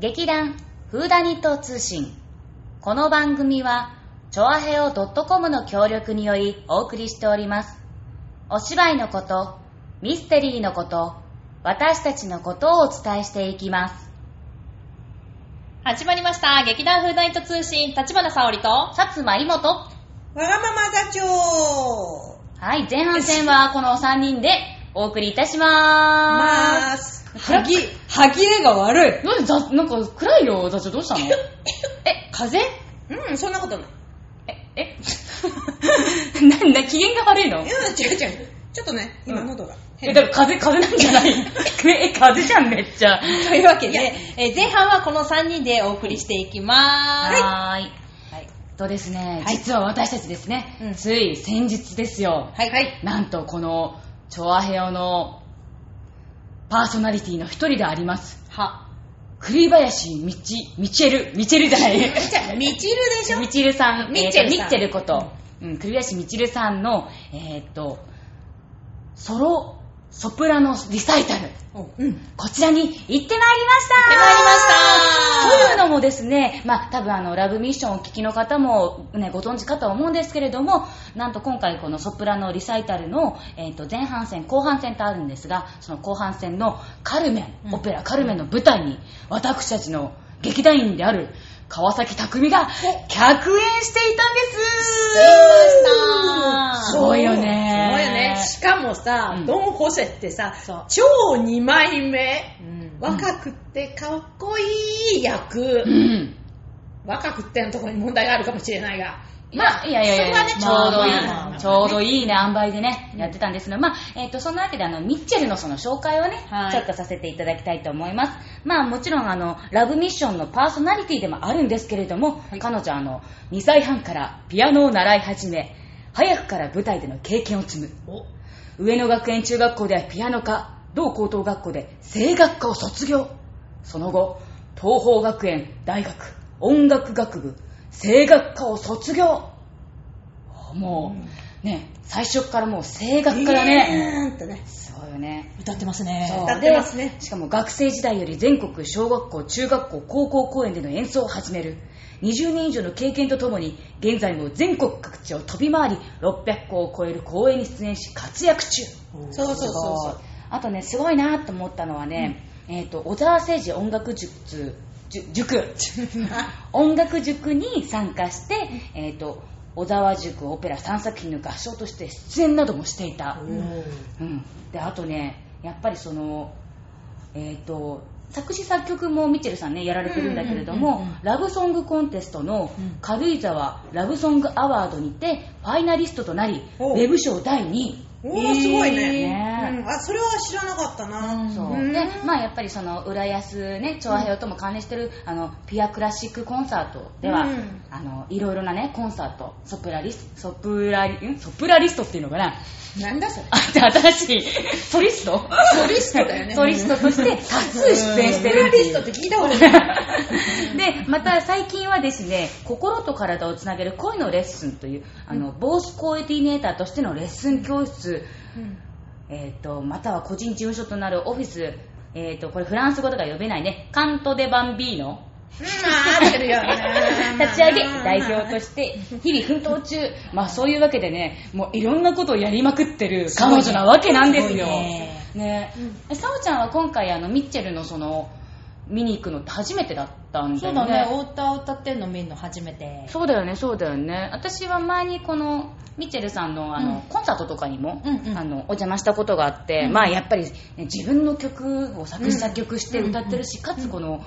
劇団フーダニット通信。この番組はチョアヘオ .com の協力によりお送りしております。お芝居のことミステリーのこと私たちのことをお伝えしていきます。始まりました。劇団フーダニット通信、立花沙織と、薩摩妹わがまま座長。はい前半戦はこの3人でお送りいたしままーす。暗くはぎ、歯切れが悪い。すなんでざなんか暗いよ座長どうしたの？え風？邪うん、そんなことない。ええ？なんだ機嫌が悪いの？いや、違う違う。ちょっとね、今喉がえ、変だから風邪、風邪なんじゃない え、風邪じゃん、めっちゃ。というわけで、えー前半はこの3人でお送りしていきまーす。はーい。はい。とですね、はい実は私たちですね、うんつい先日ですよ、はい。はい。なんとこの、チョアヘオのパーソナリティの一人であります、は。栗林みち、みちえる、みちえるじゃない。みちるでしょ？みちるさん、みっちぇるみっちぇること、うん、栗林みちるさんの、えーっと、ソロソプラノリサイタル。うん。こちらに行ってまいりました行ってまいりましたというのもですね、まあ多分あの、ラブミッションをお聞きの方もね、ご存知かとは思うんですけれども、なんと今回このソプラノリサイタルの、えっ、と、前半戦、後半戦とあるんですが、その後半戦のカルメン、うんオペラカルメンの舞台に、私たちの劇団員である川崎匠が客演していたんですすごいよねすごいよね。しかもさ、うんドン・ホセってさそう、超2枚目。うん若くってかっこいい役。うん。若くってのところに問題があるかもしれないが。まあ、いやいやいや、そこはねちょうどいい、まあちょうどいいね、塩梅でね、やってたんですけど、まあ、えっ、と、そのわけで、あの、ミッチェルのその紹介をね、はいちょっとさせていただきたいと思います。まあ、もちろん、あの、ラブミッションのパーソナリティでもあるんですけれども、彼女は、あの、2歳半からピアノを習い始め、早くから舞台での経験を積む。お上野学園中学校ではピアノ科、同高等学校で声楽科を卒業。その後、東邦学園大学音楽学部声楽科を卒業。もう、ね、最初からもう声楽からね、ね。ーね。すごいよね。歌ってますね。そう歌ってますねでしかも学生時代より全国小学校、中学校、高校公演での演奏を始める。20年以上の経験とともに、現在も全国各地を飛び回り、600校を超える公演に出演し活躍中。そうそうそうそう。あとね、すごいなと思ったのはね、えっ、と、小沢誠治音楽塾、じゅ塾、音楽塾に参加して、えっ、と、小沢塾オペラ3作品の合唱として出演などもしていた。うん、であとねやっぱりそのえっ、と作詞作曲もミッチェルさんねやられてるんだけれども、ラブソングコンテストのうん。軽井沢ラブソングアワードにてファイナリストとなりウおェブ賞第2位おー、すごいね。ねうん。あ、それは知らなかったな。うんそう。うん。でまあやっぱりその浦安ね調和平和とも関連してる、あのピアクラシックコンサートでは、うん。あのいろいろなねコンサート。ソプラリスソプラリん？ソプラリストっていうのかな？なんだそれ。あ、新しいソリスト？ソリストだよね。ソリストとして多数出演してるっていう。プラリストって聞いたことない。で、また最近はですね、心と体をつなげる恋のレッスンという、あの、ボースコーディネーターとしてのレッスン教室、えっ、と、または個人事務所となるオフィス、えっ、と、これフランス語とか呼べないね、カント・デ・バンビーノ。立ち上げ代表として日々奮闘中。まあそういうわけでねもういろんなことをやりまくってる彼女なわけなんですよ。ね。ね。えちゃんは今回あのミッチェルのその見に行くのって初めてだったんだよね。そうだね、お歌を歌ってんの見るの初めて。そうだよねそうだよね。私は前にこのミッチェルさんのあの、うん。コンサートとかにも、うんうん。あのお邪魔したことがあって、うんまあやっぱり、ね自分の曲を作詞作曲して歌ってるし、かつこの、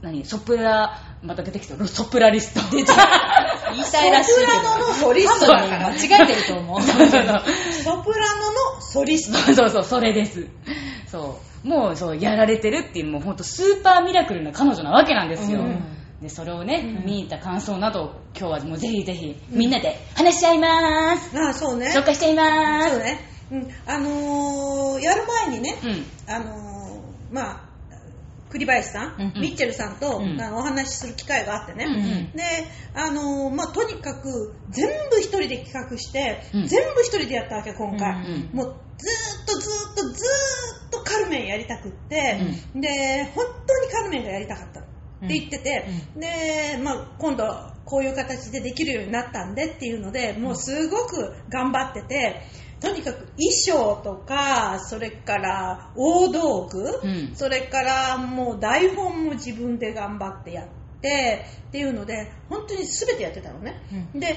何ソプラまた出てきたソプラリスト。言いたいらしい。ソプラノのソリスト多だから。分間違えてると思 う。ソプラノのソリスト。そうそうそうそれです。そう。もうそうやられてるっていうもう本当スーパーミラクルな彼女なわけなんですよ、うんでそれをね、うん。見に行った感想などを今日はもうぜひぜひみんなで話し合います、ああ、そうね。紹介しちゃいます。そうね。うん。あのー、やる前にね、うん。あのー、まあ、栗林さん、うんミッチェルさんと、うん。あのお話しする機会があってね、うんうん。で、あのーまあ、とにかく全部一人で企画して、うん。全部一人でやったわけ今回、うんもうずーっとずーっとずーっとカカルメンやりたくって、で本当にカルメンがやりたかったって言ってて、で、まあ、今度こういう形でできるようになったんでっていうのでもうすごく頑張っててとにかく衣装とかそれから大道具、うん。それからもう台本も自分で頑張ってやってっていうので本当に全てやってたのね、で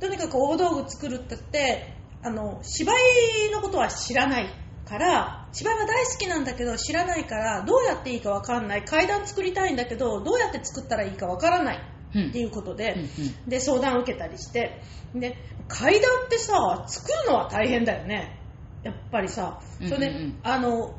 とにかく大道具作るって言ってあの芝居のことは知らないから芝居は大好きなんだけど知らないからどうやっていいか分かんない。階段作りたいんだけどどうやって作ったらいいか分からない。うん。っていうことで、うんうん。で相談を受けたりして。で階段ってさ作るのは大変だよね。やっぱりさ。それで、うんうん。うんあの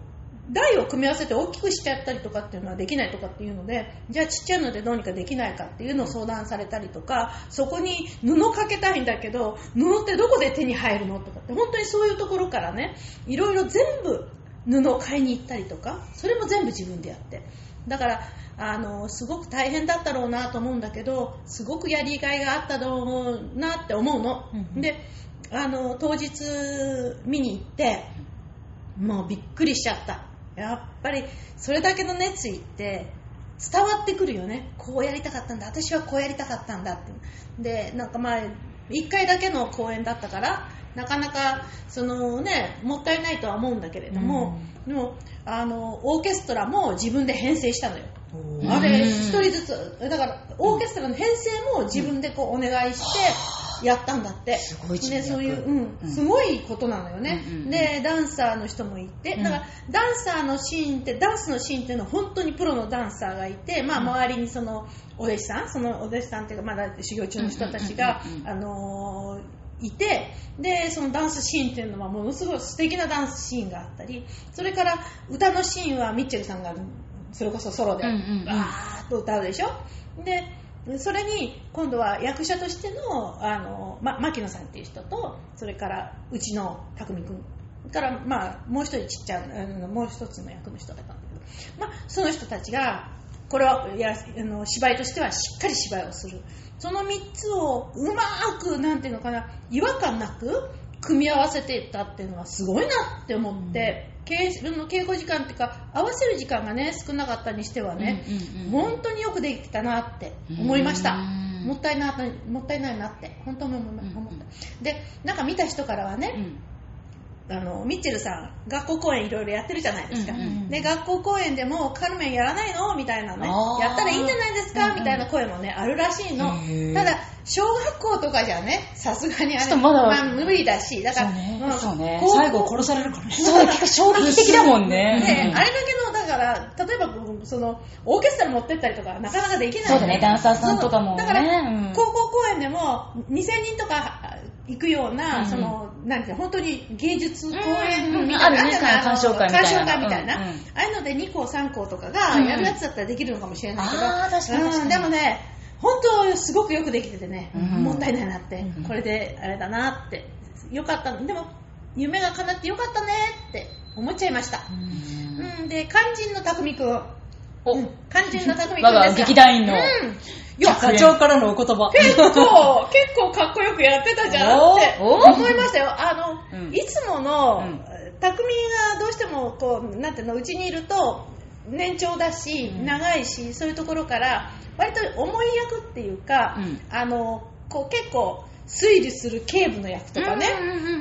台を組み合わせて大きくしちゃったりとかっていうのはできないとかっていうのでじゃあちっちゃいのでどうにかできないかっていうのを相談されたりとかそこに布かけたいんだけど布ってどこで手に入るのとかって本当にそういうところからねいろいろ全部布を買いに行ったりとかそれも全部自分でやって。だからあのすごく大変だったろうなと思うんだけどすごくやりがいがあっただろうなって思うの、うんうん。であの当日見に行ってもうびっくりしちゃったやっぱりそれだけの熱意って伝わってくるよね。こうやりたかったんだ。私はこうやりたかったんだって。でなんかまあ1回だけの公演だったからなかなかそのねもったいないとは思うんだけれども、でもあのオーケストラも自分で編成したのよ。んあれ一人ずつ。だからオーケストラの編成も自分でこうお願いしてやったんだって、すごいでそういう、うん。うん。すごいことなのよね、うんうんうん。でダンサーの人もいて、うん。だからダンサーのシーンってダンスのシーンっていうのは本当にプロのダンサーがいて、まあ、周りにそのお弟子さんそのお弟子さんっていうかまだ修行中の人たちがあのーいてでそのダンスシーンっていうのはものすごい素敵なダンスシーンがあったりそれから歌のシーンはミッチェルさんがそれこそソロでうんうんうん。バーッと歌うでしょ？でそれに今度は役者としてのあの、ま、牧野さんっていう人とそれからうちの匠君から、まあ、もう一人ちっちゃいもう一つの役の人だったんだけど、ま、その人たちがこれはやあの芝居としてはしっかり芝居をする。その3つをうまくなんていうのかな違和感なく組み合わせていったっていうのはすごいなって思って、稽の稽古時間っていうか合わせる時間がね少なかったにしてはね、うんうんうん本当によくできたなって思いました。うん。もったいなもったいないなって本当に思いまうんうん。思った。でなんか見た人からはね、うんあのミッチェルさん学校公演いろいろやってるじゃないですか、うんうんで学校公演でもカルメンやらないの？みたいなね。やったらいいんじゃないですか、うんうん。みたいな声もねあるらしいの。ただ小学校とかじゃねさすがにあれまだあ無理だしだからね。んそうね。最後殺されるからね。そう結構衝撃的だもんね。ね、あれだけのだから例えばそのオーケストラ持ってったりとかなかなかできない。そうだねダンサーさんとかもね。だから、うん。高校公演でも2000人とか行くような、うんそのなんていうの本当に芸術公うん演みたいな、あるねんじゃない鑑賞会みたいな。鑑賞会みたいな、ああいうので2校3校とかがうんやるやつだったらできるのかもしれないけど、あー確かに確かに。うんでもね本当すごくよくできててね、うんもったいないなって、うんこれであれだなって。よかったでも夢が叶ってよかったねって思っちゃいました、うん。うん、で肝心の匠くんおうん。肝心の匠くんです我が劇団員のうん。社長からのお言葉。結構、結構かっこよくやってたじゃんってお思いましたよ。あの、うん。いつもの、うん。匠がどうしても、こう、なんていうの、うちにいると、年長だし、うん。長いし、そういうところから、割と重い役っていうか、うん。あの、こう結構、推理する警部の役とかね、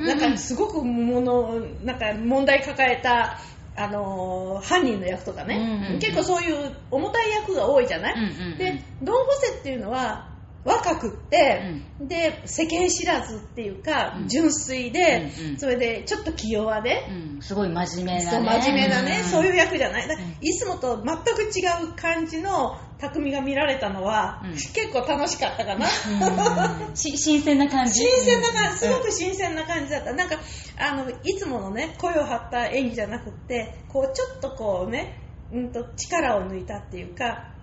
なんかすごくもの、なんか問題抱えた、あの犯人の役とかね、うんうんうん。結構そういう重たい役が多いじゃない、うんうんうん。でドン・ホセっていうのは若くって、で世間知らずっていうか、うん。純粋で、うんうん。それでちょっと気弱で、うん。すごい真面目なそうね真面目なね、ん。そういう役じゃない。だいつもと全く違う感じの匠が見られたのは、うん。結構楽しかったかな、し新鮮な感じ。新鮮な感じ、すごく新鮮な感じだった。なんか、あの、いつものね、声を張った演技じゃなくって、こう、ちょっとこうね、うんと、力を抜いたっていうか、え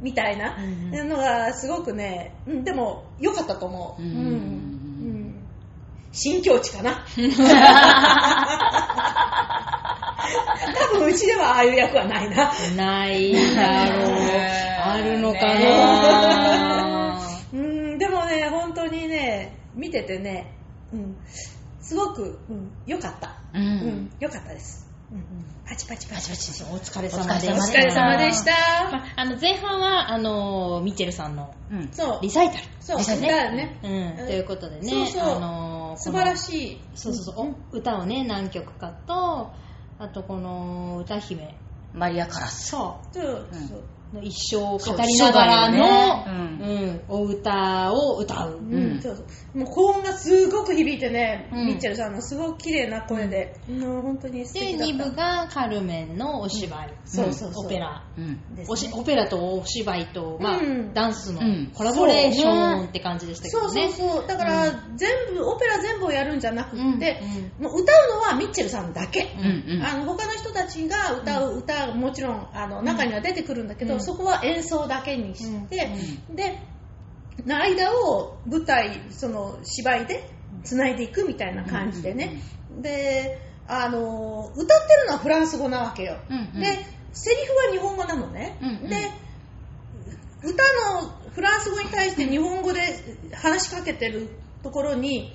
みたいなうんのが、すごくね、うん、でも、良かったと思う。うんうん新境地かな。多分、うちではああいう役はないな。ないだろう。あるのかなね うん、でもね、本当にね、見ててね、うん、すごく、うん、良かった。ううんん、良かったです。うんパチパチパチ。パチ。お疲れ様です。お疲れ様でした。まああの前半は、あの、ミッチェルさんのうん。そう。リサイタル。そうですよねだよね。うん、うん。ということでね、そうそう。あの素晴らい。しいそうそうそう、お歌をね、何曲かと、あとこの歌姫、マリア・カラス。そそううんそう。う、の一生を語りながらの、そう初代うよん、お歌を歌う。うん。うん。そうそう。もう高音がすごく響いてね、うん。ミッチェルさんのすごく綺麗な声で、もう本当に素で、敵だった。2部がカルメンのお芝居、そうそうそう。オペラ。ね。おしオペラとお芝居と、まあうん。ダンスのうん。コラボレーショそうンねって感じでしたけそうどね。そうそうだから、全部オペラ全部をやるんじゃなくって、うん。もう歌うのはミッチェルさんだけ、うんうん。あの他の人たちが歌う歌もちろんあの中には出てくるんだけど、うんそこは演奏だけにして、うでの間を舞台その芝居でつないでいくみたいな感じでね、であの歌ってるのはフランス語なわけよ、うんうん。でセリフは日本語なのね、うんうん。で歌のフランス語に対して日本語で話しかけてるところに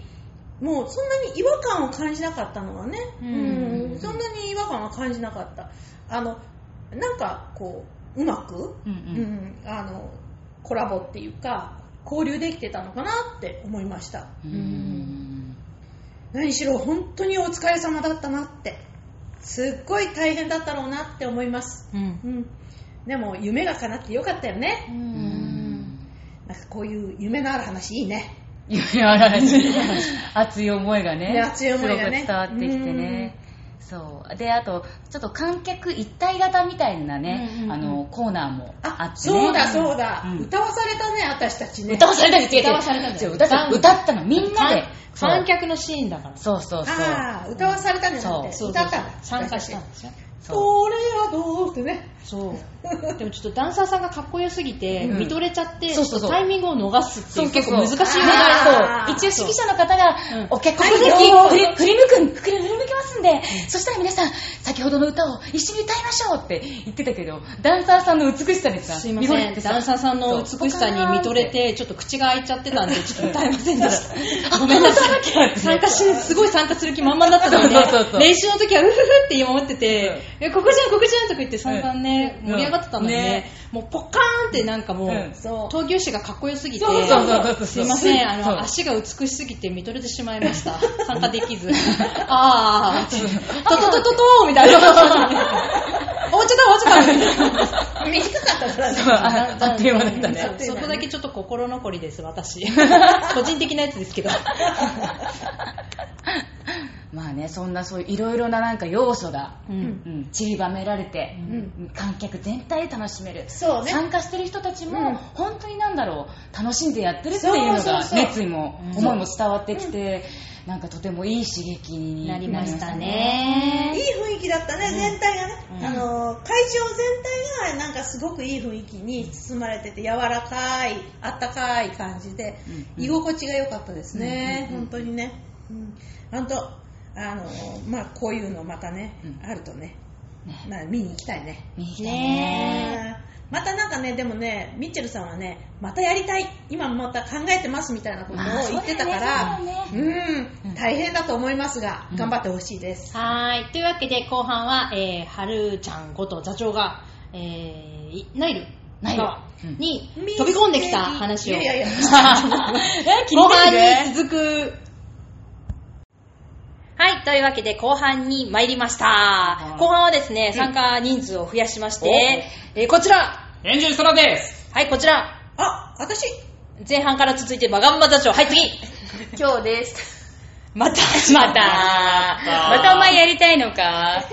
もうそんなに違和感を感じなかったのはね、うん。うん。そんなに違和感は感じなかった。あのなんかこううまく、うんうんあのコラボっていうか交流できてたのかなって思いました、うん。うん。何しろ本当にお疲れ様だったなってすっごい大変だったろうなって思います、うんうん、でも夢が叶ってよかったよね、うん。なんかこういう夢のある話いいねいやらしい。熱い思いがね。ね熱い思いがね伝わってきてね。そう。で、あと、ちょっと観客一体型みたいなね、うんうんうんあの、コーナーもああってね。そうだそうだ、うん歌わされたね私たちね歌わされたんです歌わされたんだよ違う歌った歌ったの、みんなで。観客のシーンだから。そうそうそう。歌わされたんじゃなくてそう歌ったんだ参加したんですよ。そう。それはどうってね。そう。でもちょっとダンサーさんがかっこよすぎて、うん。見とれちゃって、そうそうタイミングを逃すっていう結構難しい問あ題そう。一応指揮者の方が、うん。お客さんはいに振り振り向く、振り向きますんで、そしたら皆さん、先ほどの歌を一緒に歌いましょうって言ってたけど、ダンサーさんの美しさでさ、すいません、ダンサーさんの美しさに見とれて、ちょっと口が開いちゃってたんで、ちょっと歌えませんでした。ごめんなさい。参加し、すごい参加する気満々だったのでそうそうそう、練習の時はうふふって今思ってて、え、ここじゃん、ここじゃんとか言って散々ね、うん盛り上がってたんだよねね。もうポッカーンってなんかもう闘牛士がかっこよすぎて、すいません、あの、足が美しすぎて見とれてしまいました。参加できず。あー、トトトトトーみたいな。終わっちた終わっちた。短かったからねああっという間だったね。そこだけちょっと心残りです、私。個人的なやつですけど。まあね、そんなそういういろいろななんか要素が、う。うん。うん、散りばめられて、うん。観客全体で楽しめる。そうね。参加してる人たちも、うん。本当になんだろう、楽しんでやってるっていうのが熱意も、うん。思いも伝わってきて、なんかとてもいい刺激になりましたいいね。雰囲気だったね、うん。全体がね、うん。あの会場全体がなんかすごくいい雰囲気に包まれてて柔らかいあったかい感じで、うん。居心地が良かったですね、うん。うん。うん。本当にね、うん、本当あのまあこういうのまたね、うん。あるとねね。まあ見に行きたいね。見に行きたいね。ね。またなんかねでもねミッチェルさんはねまたやりたい。今また考えてますみたいなことをまあ言ってたから、そうだよね。うん大変だと思いますが、うん。頑張ってほしいです、はーい。というわけで、後半は、えー、はるちゃんこと座長が、えー、ナイル。ナイル。川う。ん。に飛び込んできた話を。いやいやいや え気に後半に続く。はい。というわけで、後半に参りました。はい後半はですね、参加人数を増やしまして、えーこちらエンジェルソラです。はい、こちらあ私？前半から続いて、マガンバ座長。はい、次 今日です。また、また、またお前やりたいのか。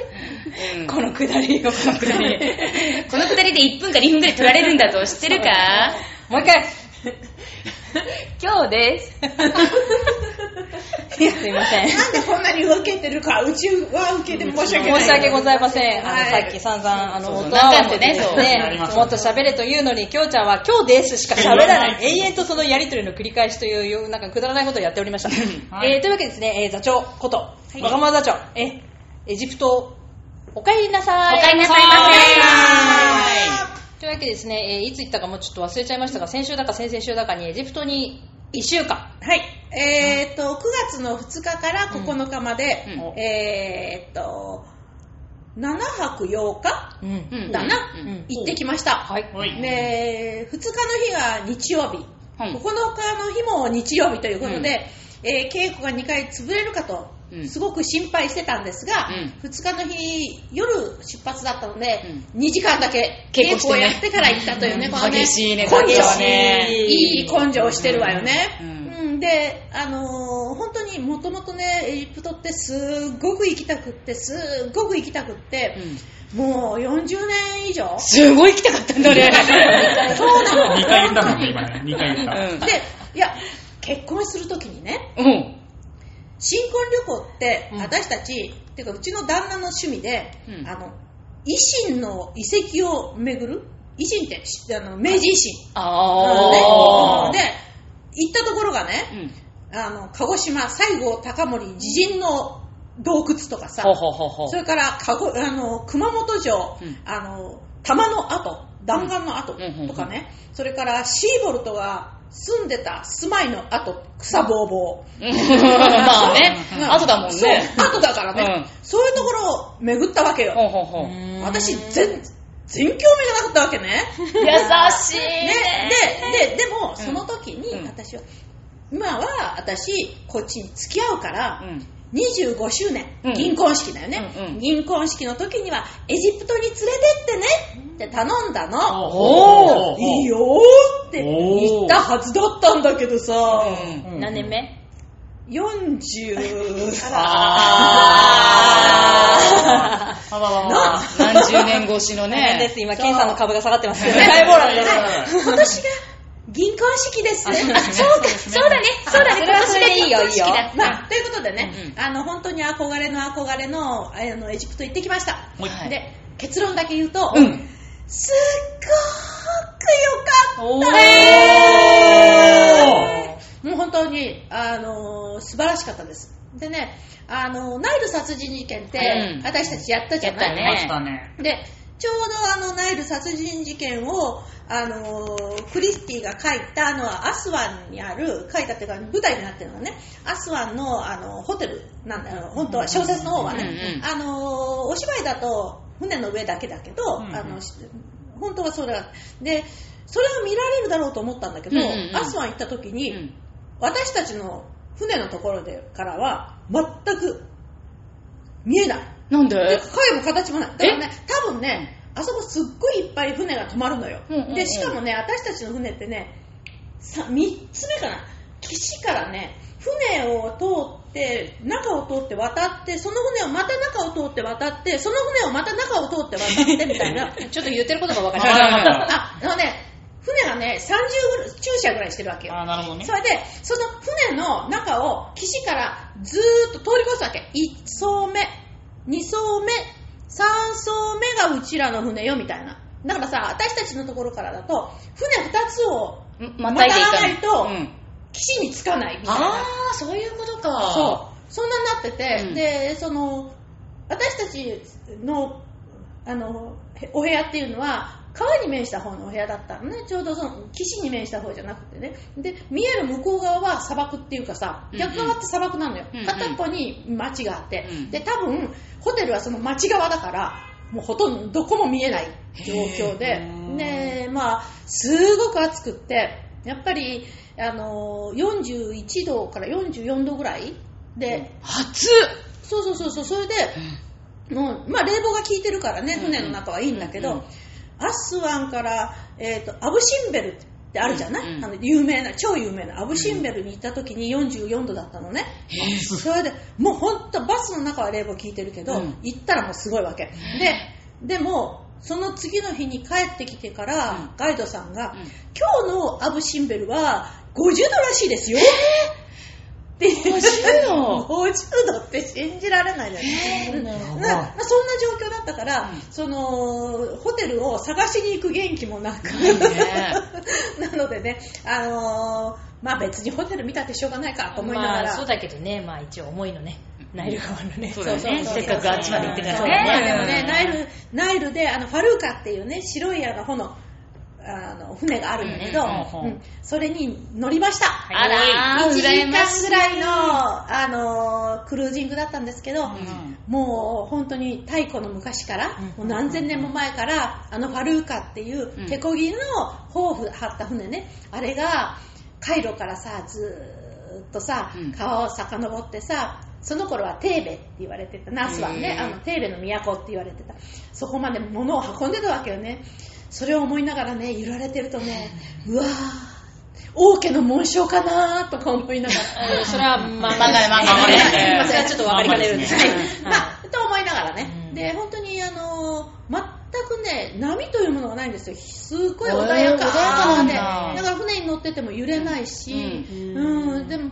うんこのくだりを。このくだり。このくだりで1分か2分くらい取られるんだと知ってるか？もう一回。今日です。すいません。なんでこんなに受けてるか、宇宙は受けて申し訳ない。申し訳ございません。あの、はいさっき散々、あの、音合わせで何回もねもっと喋れというのに、きょうちゃんは今日ですしか喋らない。永遠とそのやりとりの繰り返しという、なんかくだらないことをやっておりました。はいえーというわけでですね、えー座長こと、わがまま座長、え、エジプト、お帰りなさい。お帰りなさいませというわけでですね、えーいつ行ったかもちょっと忘れちゃいましたが、先週だか先々週だかにエジプトに1週間。はい。えーっと、9月の2日から9日まで、うんえーっと、7泊8日だな、うん行ってきました。はい。はい。で、2日の日が日曜日、はい9日の日も日曜日ということで、えー稽古が2回潰れるかとう、んすごく心配してたんですが、う2日の日、夜出発だったので、う2時間だけ稽稽古をやってから行ったというね、うんこのね激しいね根性激しいねいい根性をしてるわよね。うんうんで、あのー本当にもともとね、エジプトってすっごく行きたくって、すっごく行きたくって、もう40年以上？すごい行きたかったんだね。そうなの。2回言ったもんね、今ね。2回言った。うんで、いや、結婚するときにね、うん。新婚旅行って、うん私たち、っていうかうちの旦那の趣味で、うんあの、維新の遺跡を巡る？維新って、しあの明治維新。あー。ね、で、行ったところがね、うん。あの、鹿児島、西郷隆盛自陣の洞窟とかさ、そ。れからかごあの熊本城、うんあの玉の跡弾丸の跡うんとかね、それからシーボルトが住んでた住まいの跡草ぼうぼう。まあねうん、後だもんそうね。後だからね、そういうところを巡ったわけよ、ほうほうほう。私全全興味がなかったわけね。優しいね。ね。でででもん。その時にうん。私は、今は私こっちに付き合うから、うん。25周年、うん。銀婚式だよね、うんうん。銀婚式の時にはエジプトに連れてってね。って頼んだの、おー。いいよーって言ったはずだったんだけどさ、うん何年目？40あー。何十年越しの大変でね。す。今、ケンさんの株が下がってますよね。ね今年が銀婚式です。ねあそうか、そうだね、そうだね、それはそれでいいよ今年が結婚式だまあ、ということでね、あの本当に憧れの憧れのあのエジプト行ってきました、はい。で結論だけ言うと、うん。すっごく良かった。もう本当に、あのー素晴らしかったです。でね、あのーナイル殺人事件って、うん。私たちやったじゃない？やったね。ましたね。でちょうどあのナイル殺人事件を、あのークリスティが書いたのはアスワンにある書いたっていうか舞台になってるのはね。アスワンのあのホテルなんだよ。本当は小説の方はね、うんうんあのーお芝居だと船の上だけだけど、うんうん。あのし本当はそれはでそれが見られるだろうと思ったんだけど、うんうんうん。アスワン行った時に、うん。私たちの船のところでからは全く見えないなんで？で影も形もない。だからね、多分ね、あそこすっごいいっぱい船が止まるのよ。うんうんうんで、しかもね、私たちの船ってね、さ3つ目かな。岸からね、船を通って、中を通って渡って、その船をまた中を通って渡って、その船をまた中を通って渡ってみたいな。ちょっと言ってることが分かりわました。あ、あのね、船がね、30ぐらい、駐車ぐらいしてるわけよ。あー、なるほどねそ。れで、その船の中を岸からずーっと通り越すわけ。1層目、2層目、3層目がうちらの船よ、みたいな。だからさ、私たちのところからだと、船2つをまたがないとうん岸につかないみたいな。あー、そういうことか。そう。そんなになってて、うんで、その、私たちの、あの、へお部屋っていうのは、川に面した方のお部屋だったのね。ちょうどその、岸に面した方じゃなくてね。で、見える向こう側は砂漠っていうかさ、逆側って砂漠なのよ。うんうん。片っぽに町があって、うんで、多分、ホテルはその町側だから、もうほとんどどこも見えない状況で、で、まあ、すごく暑くって、やっぱり、あの、41度から44度ぐらいで、初そうそうそうそう、それで、もう、まあ冷房が効いてるからね、うん船の中はいいんだけど、うんうんアスワンから、えっ、と、アブシンベルってあるじゃない、うん。うんあの有名な、超有名なアブシンベルに行った時に44度だったのね。それで、もう本当バスの中は冷房効いてるけど、うん。行ったらもうすごいわけ。で、でも、その次の日に帰ってきてから、うん。ガイドさんが、うん。今日のアブシンベルは50度らしいですよ。って言って50度50度って信じられないじゃない？うんなまあそん。な状況だったから、うん。そのホテルを探しに行く元気もなく、ね。なのでね、あのーまあ別にホテル見たってしょうがないかと思いながら、まあ、そうだけどね、まあ一応重いのね。ナイル川のね。そうそうそうせっかくあっちまで行ってからね。でもね、ナイル、ナイルで、あの、ファルーカっていうね、白いあの、炎、あの船があるんだけど、うんそれに乗りました。あらー、1時羨間。ぐらいの、あのクルージングだったんですけど、もう本当に太古の昔から、もう何千年も前から、あのファルーカっていううん。手漕ぎの帆を張った船ね、あれがカイロからさ、ずーっとさうん、川を遡ってさ、その頃はテーベって言われてた、ナスはね、へー。あのテーベの都って言われてた。そこまで物を運んでたわけよね。それを思いながらね、揺られてるとね、うわー、王家の紋章かなーとか思いながら。う んそれは漫画漫画ね漫画ねね。それはちょっと分かりかねるんですはいね。まあ、と思いながらね、うん。で本当にあの全くね波というものがないんですよ。すっごい穏やかでだ。だから船に乗ってても揺れないし、ううんん。でも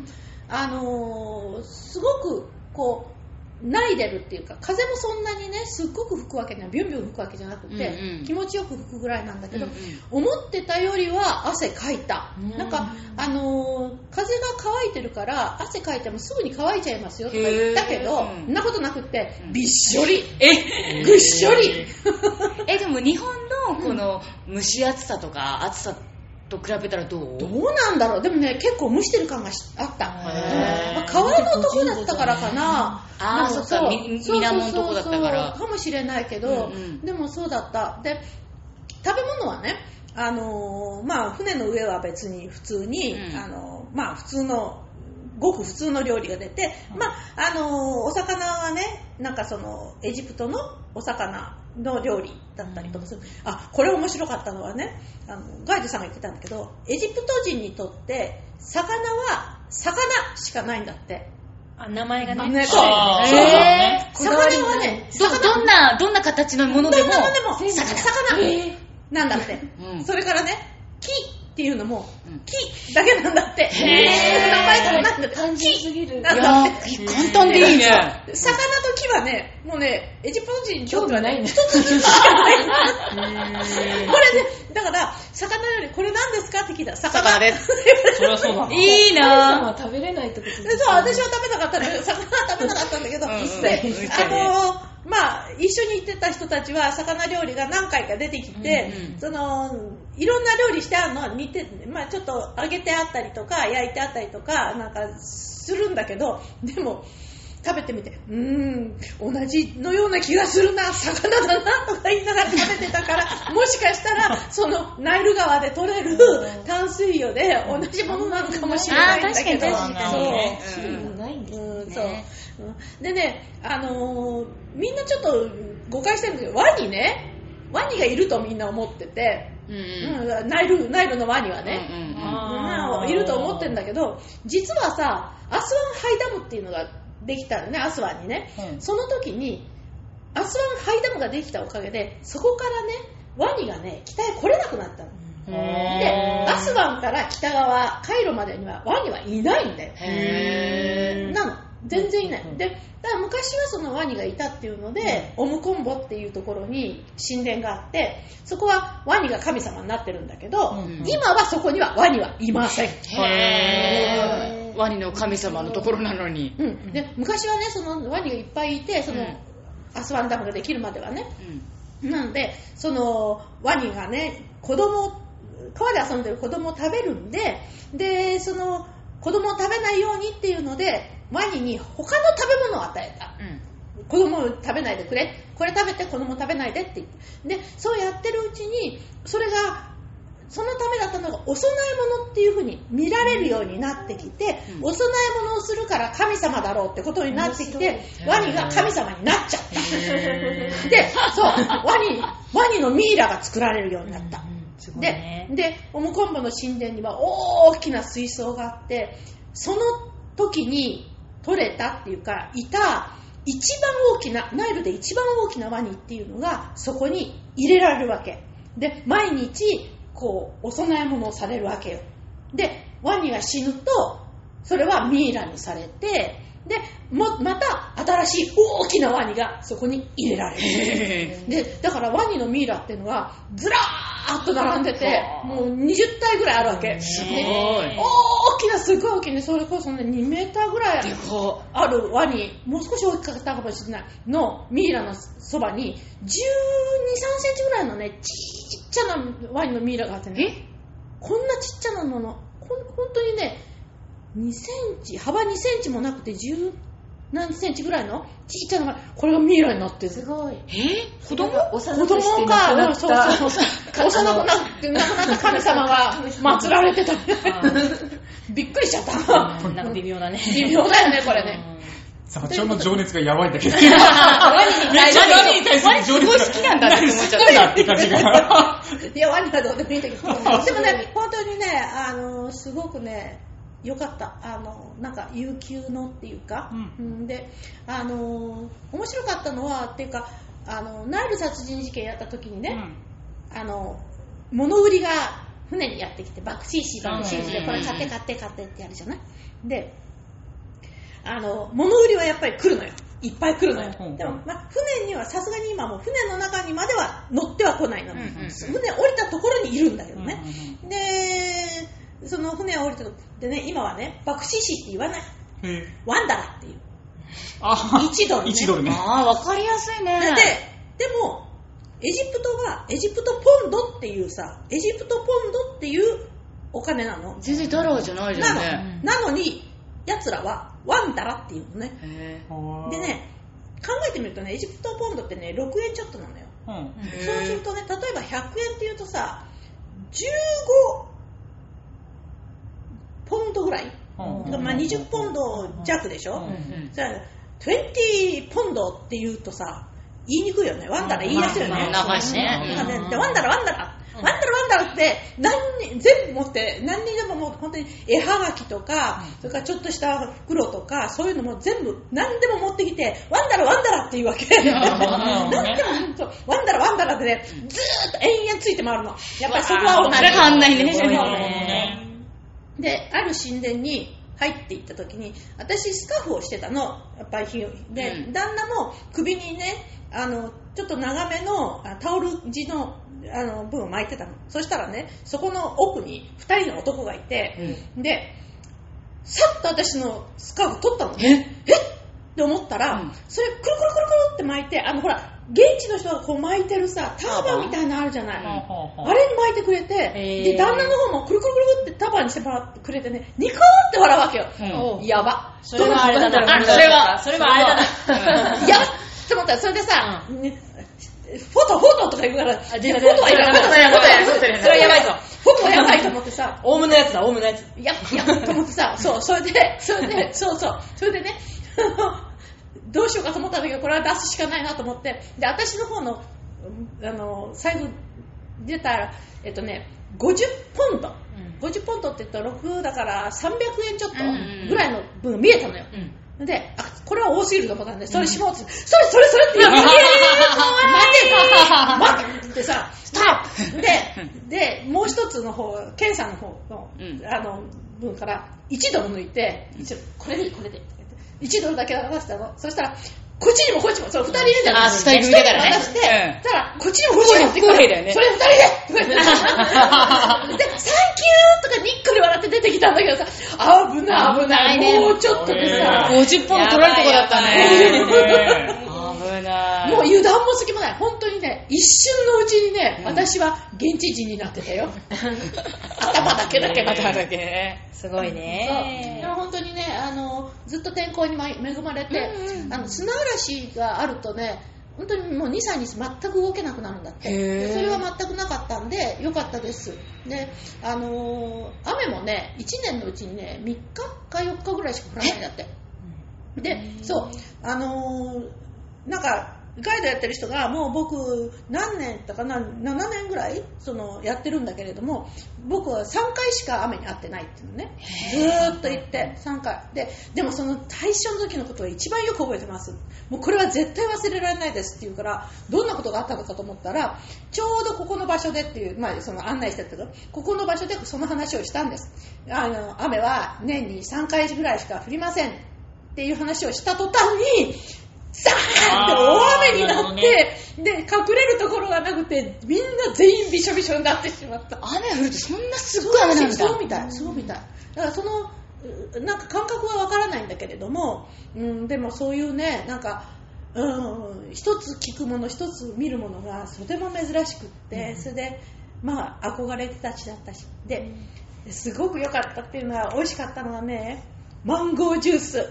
あのーすごくこう慣いでるっていうか風もそんなにねすっごく吹くわけにはビュンビュン吹くわけじゃなくて、うんうん。気持ちよく吹くぐらいなんだけど、うんうん。思ってたよりは汗かいた、うん。なんかあのー風が乾いてるから汗かいてもすぐに乾いちゃいますよとか言ったけど、へーそんなことなくってうん。びっしょり。え？ぐっしょり。え、でも日本のこの蒸し暑さとか暑さと比べたらどう？どうなんだろう？でもね結構蒸してる感がしあった、まあ川のとこだったからかな。あーでもそっか水面のとこだったから。かもしれないけど、うんうん。でもそうだった。で食べ物はねあのーまあ船の上は別に普通に、うん。あのーまあ普通のごく普通の料理が出て、まああのーお魚はねなんかそのエジプトのお魚の料理だったりとかする、あこれ面白かったのはねあのガイドさんが言ってたんだけどエジプト人にとって魚は魚しかないんだって。あ名前がね。ねそう。そう。そうへ魚はねど、どんな、どんな形のものでも。どんなものでも魚。魚なんだって、うん。それからね木っていうのもうん木だけなんだってへー名前からなんだって単純すぎる。なんいだって簡単でいいね。魚と木はね、もうね、エジプト人にとってはね、興味ないね一つしかない。これね、だから、魚よりこれ何ですかって聞いたら、魚魚です。そりゃそうだな。いいなは食べれないってことそう、私は食べなかったんだけど、魚は食べなかったんだけど。あのーまあ、一緒に行ってた人たちは、魚料理が何回か出てきて、その、いろんな料理してあるのは似て、まあ、ちょっと揚げてあったりとか、焼いてあったりとか、なんか、するんだけど、でも、食べてみて、うーん、同じのような気がするな、魚だな、とか言いながら食べてたから、もしかしたら、その、ナイル川で取れる淡水魚で同じものなのかもしれないんだけど、確かにそううん種類もないんですね。うん、そう。ね。うん。でね、あのーみんなちょっと誤解してるんだけど、ワニね、ワニがいるとみんな思ってて、ナイル、ナイルのワニはね、うんうんいると思ってるんだけど、実はさ、アスワンハイダムっていうのができたのね、アスワンにね。うんその時に、アスワンハイダムができたおかげで、そこからね、ワニがね、北へ来れなくなったの。で、アスワンから北側、カイロまでにはワニはいないんだよ。なの。全然いない。うんで、だから昔はそのワニがいたっていうので、オムコンボっていうところに神殿があって、そこはワニが神様になってるんだけど、うん今はそこにはワニはいません。へーワニの神様のところなのに。うん、で昔はね、そのワニがいっぱいいて、その、うんアスワンダムができるまではね。うんなので、そのワニがね、子供、川で遊んでる子供を食べるんで、で、その子供を食べないようにっていうので、ワニに他の食べ物を与えた。子供を食べないでくれ。これ食べて子供食べないでって言って。で、そうやってるうちに、それが、そのためだったのがお供え物っていう風に見られるようになってきて、うんお供え物をするから神様だろうってことになってきて面、ワニが神様になっちゃった。で、そう、ワニ、ワニのミイラが作られるようになった。すごいでね、。で、オムコンボの神殿には大きな水槽があって、その時に取れたっていうか、いた一番大きな、ナイルで一番大きなワニっていうのがそこに入れられるわけ。で、毎日、こう、お供え物をされるわけよ。で、ワニが死ぬと、それはミイラにされて、でもまた新しい大きなワニがそこに入れられる。でだからワニのミイラっていうのはずらーっと並んでてもう20体ぐらいあるわけ。すごい。大きなすごい大きいねそれこそね2メーターぐらいあるワニもう少し大きかったかもしれないのミイラのそばに1 2 3センチぐらいのねちっちゃなワニのミイラがあってね。こんなちっちゃなののほん本当にね2センチ幅2センチもなくて10何センチぐらいの？ちっちゃなこれがミイラになってるすごい。え？子供？子供か、うんそうそうそう。幼くなって、亡くなった神様が 祀られてた。びっくりしちゃった。なんか微妙だね。微妙だよね、これね。座長の情熱がやばいんだけど。ワニに対する情熱がすごい好きなんだって思っちゃった感じが。いや、ワニはどうでもいいんだけど。でもね、本当にね、あの、すごくね、よかった。あの、なんか、悠久のっていうか、うんで、あの、面白かったのは、っていうか、あの、ナイル殺人事件やった時にね、あの、物売りが船にやってきて、バクシーシー、バクシーシーで、これ買って買って買ってってやるじゃない？で、あの、物売りはやっぱり来るのよ。いっぱい来るのよ。うんうんでも、まあ、船にはさすがに今もう船の中にまでは乗っては来ないの。うんうんうん船降りたところにいるんだけどね。で、その船を降りたとでね、今はね、バクシーシーって言わない。へ one dollar っていう。あ1ドルね1ドルね。ああわかりやすいねで、でも、エジプトは、エジプトポンドっていうさ、エジプトポンドっていうお金なの。全然ダラーじゃないじゃなんのね。なのに、奴らはワンダラっていうのね。へでね、考えてみるとね、エジプトポンドってね、6円ちょっとなのよ。うん。ーそうするとね、例えば100円っていうとさ、15ポンドぐらい、うんまあ、20ポンド弱でしょ、うんうんじゃあ20ポンドって言うとさ、言いにくいよね。 one dollar 言いやすいよね。まあ長いしね one dollar one dollar。one dollar one dollar って何に全部持って何にでももう本当に絵はがきとか、それからちょっとした袋とかそういうのも全部何でも持ってきて one dollar one dollar って言うわけ。何でもそう one dollar one dollar ってねずーっと延々ついて回るの。やっぱりそこは同じ。それ変わんないねで、ある神殿に入っていった時に、私スカーフをしてたの、やっぱり日で、うん。旦那も首にね、あの、ちょっと長めのあタオル地のあの分を巻いてたの。そしたらね、そこの奥に2人の男がいて、で、さっと私のスカーフ取ったの。え？え？って思ったら、うん。それくるくるくるくるって巻いて、あのほら、現地の人がこう巻いてるさ、ターバンみたいなのあるじゃない。あれに巻いてくれて、で、旦那の方もくるくるくるって束にしてもらってくれてね、ニコーって笑うわけよ。うんやば。それはあれだな。あそれはそれはあれだな。やばって思ったら、それでさ、ねフォト、フォトとか言うから、フォトはいらない。フォトはやばいぞ。フォトはやばいと思ってさ、オウムのやつだ、オウムのやつ。いや、いや、と思ってさ、そう、それで、それで、そうそう、それでね、どうしようかと思ったんだけど、これは出すしかないなと思って、で、私の方の、うんあの、財布出たら、えっとね、50ポンド。50ポンドって言ったら6だから300円ちょっとぐらいの分が見えたのよ。で、あ、これは多すぎると思ったんで、それしもうって、それそれそれって言うの。いやいやいや待て待てってさ、ストップで、で、もう一つの方、ケンさんの方の、うんあの、分から1ドル抜いて、これでいい、これでいい。1ドルだけ出したの。そしたら、こっちにもこっちも、そう、二人いるじゃない。あ二人組だからね。して、うん。たら、こっちにもこっちにもってそれ二人でとか言ってで、サンキューとかにっこり笑って出てきたんだけどさ、危ない危ない、危ないね。もうちょっとでさ、50本取られるとこだったね。もう油断も隙もない。本当にね、一瞬のうちにね、私は現地人になってたよ。頭だけだけど。頭だけね。すごいねでも本当にね、あの、ずっと天候にま恵まれて、あの砂嵐があるとね、本当にもう2、3日全く動けなくなるんだって。それは全くなかったんで、よかったです。で、あのー雨もね、1年のうちにね、3日か4日ぐらいしか降らないんだって。で、そう、あのーなんか、ガイドやってる人が、もう僕、何年だかな、7年ぐらい、その、やってるんだけれども、僕は3回しか雨に遭ってないっていうのね。ずーっと言って、3回。で、でもその対象の時のことは一番よく覚えてます。もうこれは絶対忘れられないですって言うから、どんなことがあったのかと思ったら、ちょうどここの場所でっていう、まあ、その案内してたけど、ここの場所でその話をしたんです。あの、雨は年に3回ぐらいしか降りません。っていう話をした途端に、ザーって大雨になって、で、隠れるところがなくて、みんな全員びしょびしょになってしまった。雨降るとそんなすっごい雨なんだ。そうみたい、そうみたい。だからその、うなんか感覚はわからないんだけれども、うん、でもそういうね、なんか、うん、一つ聞くもの、一つ見るものがとても珍しくって、それで、まあ、憧れてたちだったし、で、すごく良かったっていうのは、美味しかったのはね、マンゴージュース。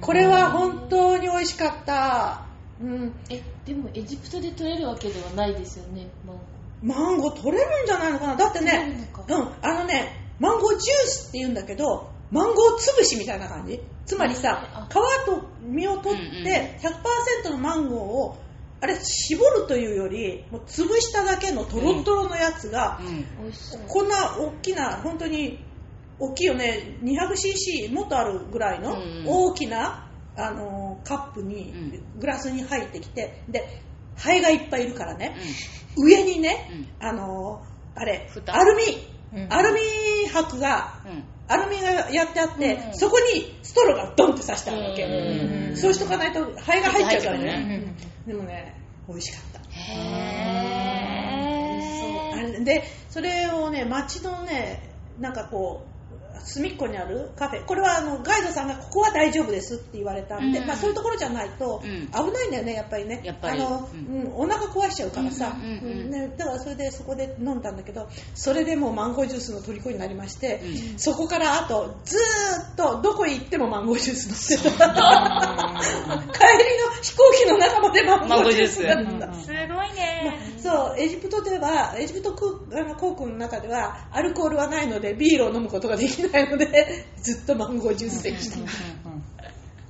これは本当に美味しかった。うん、え、でもエジプトで取れるわけではないですよね。まあマンゴー取れるんじゃないのかな？だってねの、うん、あのね、マンゴージュースって言うんだけど、マンゴー潰しみたいな感じ？つまりさあ、皮と実を取って、100%のマンゴーを、あれ、絞るというより、もう潰しただけのトロットロのやつが。こんな大きな、本当に大きいよね、200cc もっとあるぐらいのうん大きな、あのーカップにう、グラスに入ってきて、で、ハエがいっぱいいるからね、う上にね、ん。あのーあれ蓋。アルミ、うん。アルミ箔がうん。アルミがやってあって、うん。そこにストローがドンって刺してあるわけ、うんそうしとかないとハエが入っちゃうからね、でもね美味しかった。へー。あれでそれをね街のねなんかこう隅っこにあるカフェ。これはあのガイドさんがここは大丈夫ですって言われたんで、うん。まあ、そういうところじゃないとうん。危ないんだよねやっぱりね。あの、ううんんお腹壊しちゃうからさ、うんうんうんうん。ね、だからそれでそこで飲んだんだけどそれでもうマンゴージュースの虜になりまして、うん。そこからあとずーっとどこへ行ってもマンゴージュース飲んでた帰りの飛行機の中までマンゴージュースだ。った、すごいね。そう、エジプトでは、エジプト空あの航空の中では、アルコールはないので、ビールを飲むことができないので、ずっとマンゴージュースでした。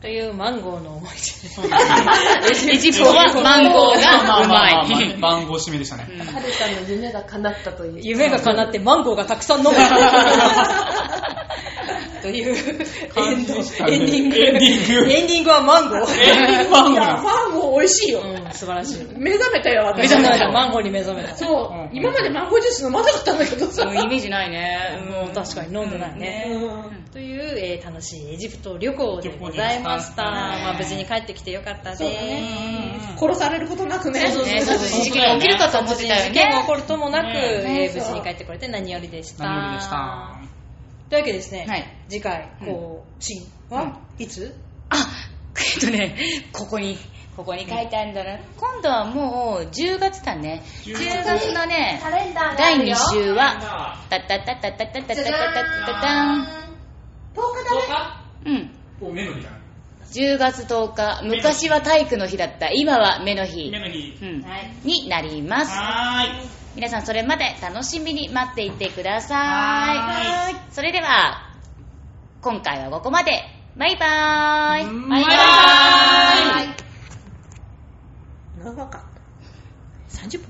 というマンゴーの思い出。エジプトはマンゴーがうまい。マンゴー締めでしたね。ハルさんの夢が叶ったという。夢が叶ってマンゴーがたくさん飲む。というエンドエンディング。エンディングエンディングはマンゴー。マンゴーいや、マンゴー美味しいよ。うん、素晴らしい。目覚めたよ、私。目覚めた。マンゴーに目覚めた。そう、うん今までマンゴージュース飲まなかったんだけどさ。うんイメージないね。うん、確かに飲んでないね。うんという、えー楽しいエジプト旅行でございました。まあ、無事に帰ってきてよかったです。殺されることなくね。そうそうそう事件が起きるかと思ってたよね事件が起こるともなく、ねえー無事に帰ってこれて何よりでした。何よりでした。というわけでですね、はい次回、更新は、いつ？あ、えっとね、ここに、ここに書いてあるんだな。今度はもう10月だね。10月のね、カレンダーがあ第2るよ。週は、タタタタタタタタタタタタン。10日だね。うん。お、目の日だね。10月10日、昔は体育の日だった、今は目の日目、の日。うんはいになります。はーい。皆さんそれまで楽しみに待っていてくださはいそれでは、今回はここまで。バイバーイ。うんバイバーイ。長かった。30分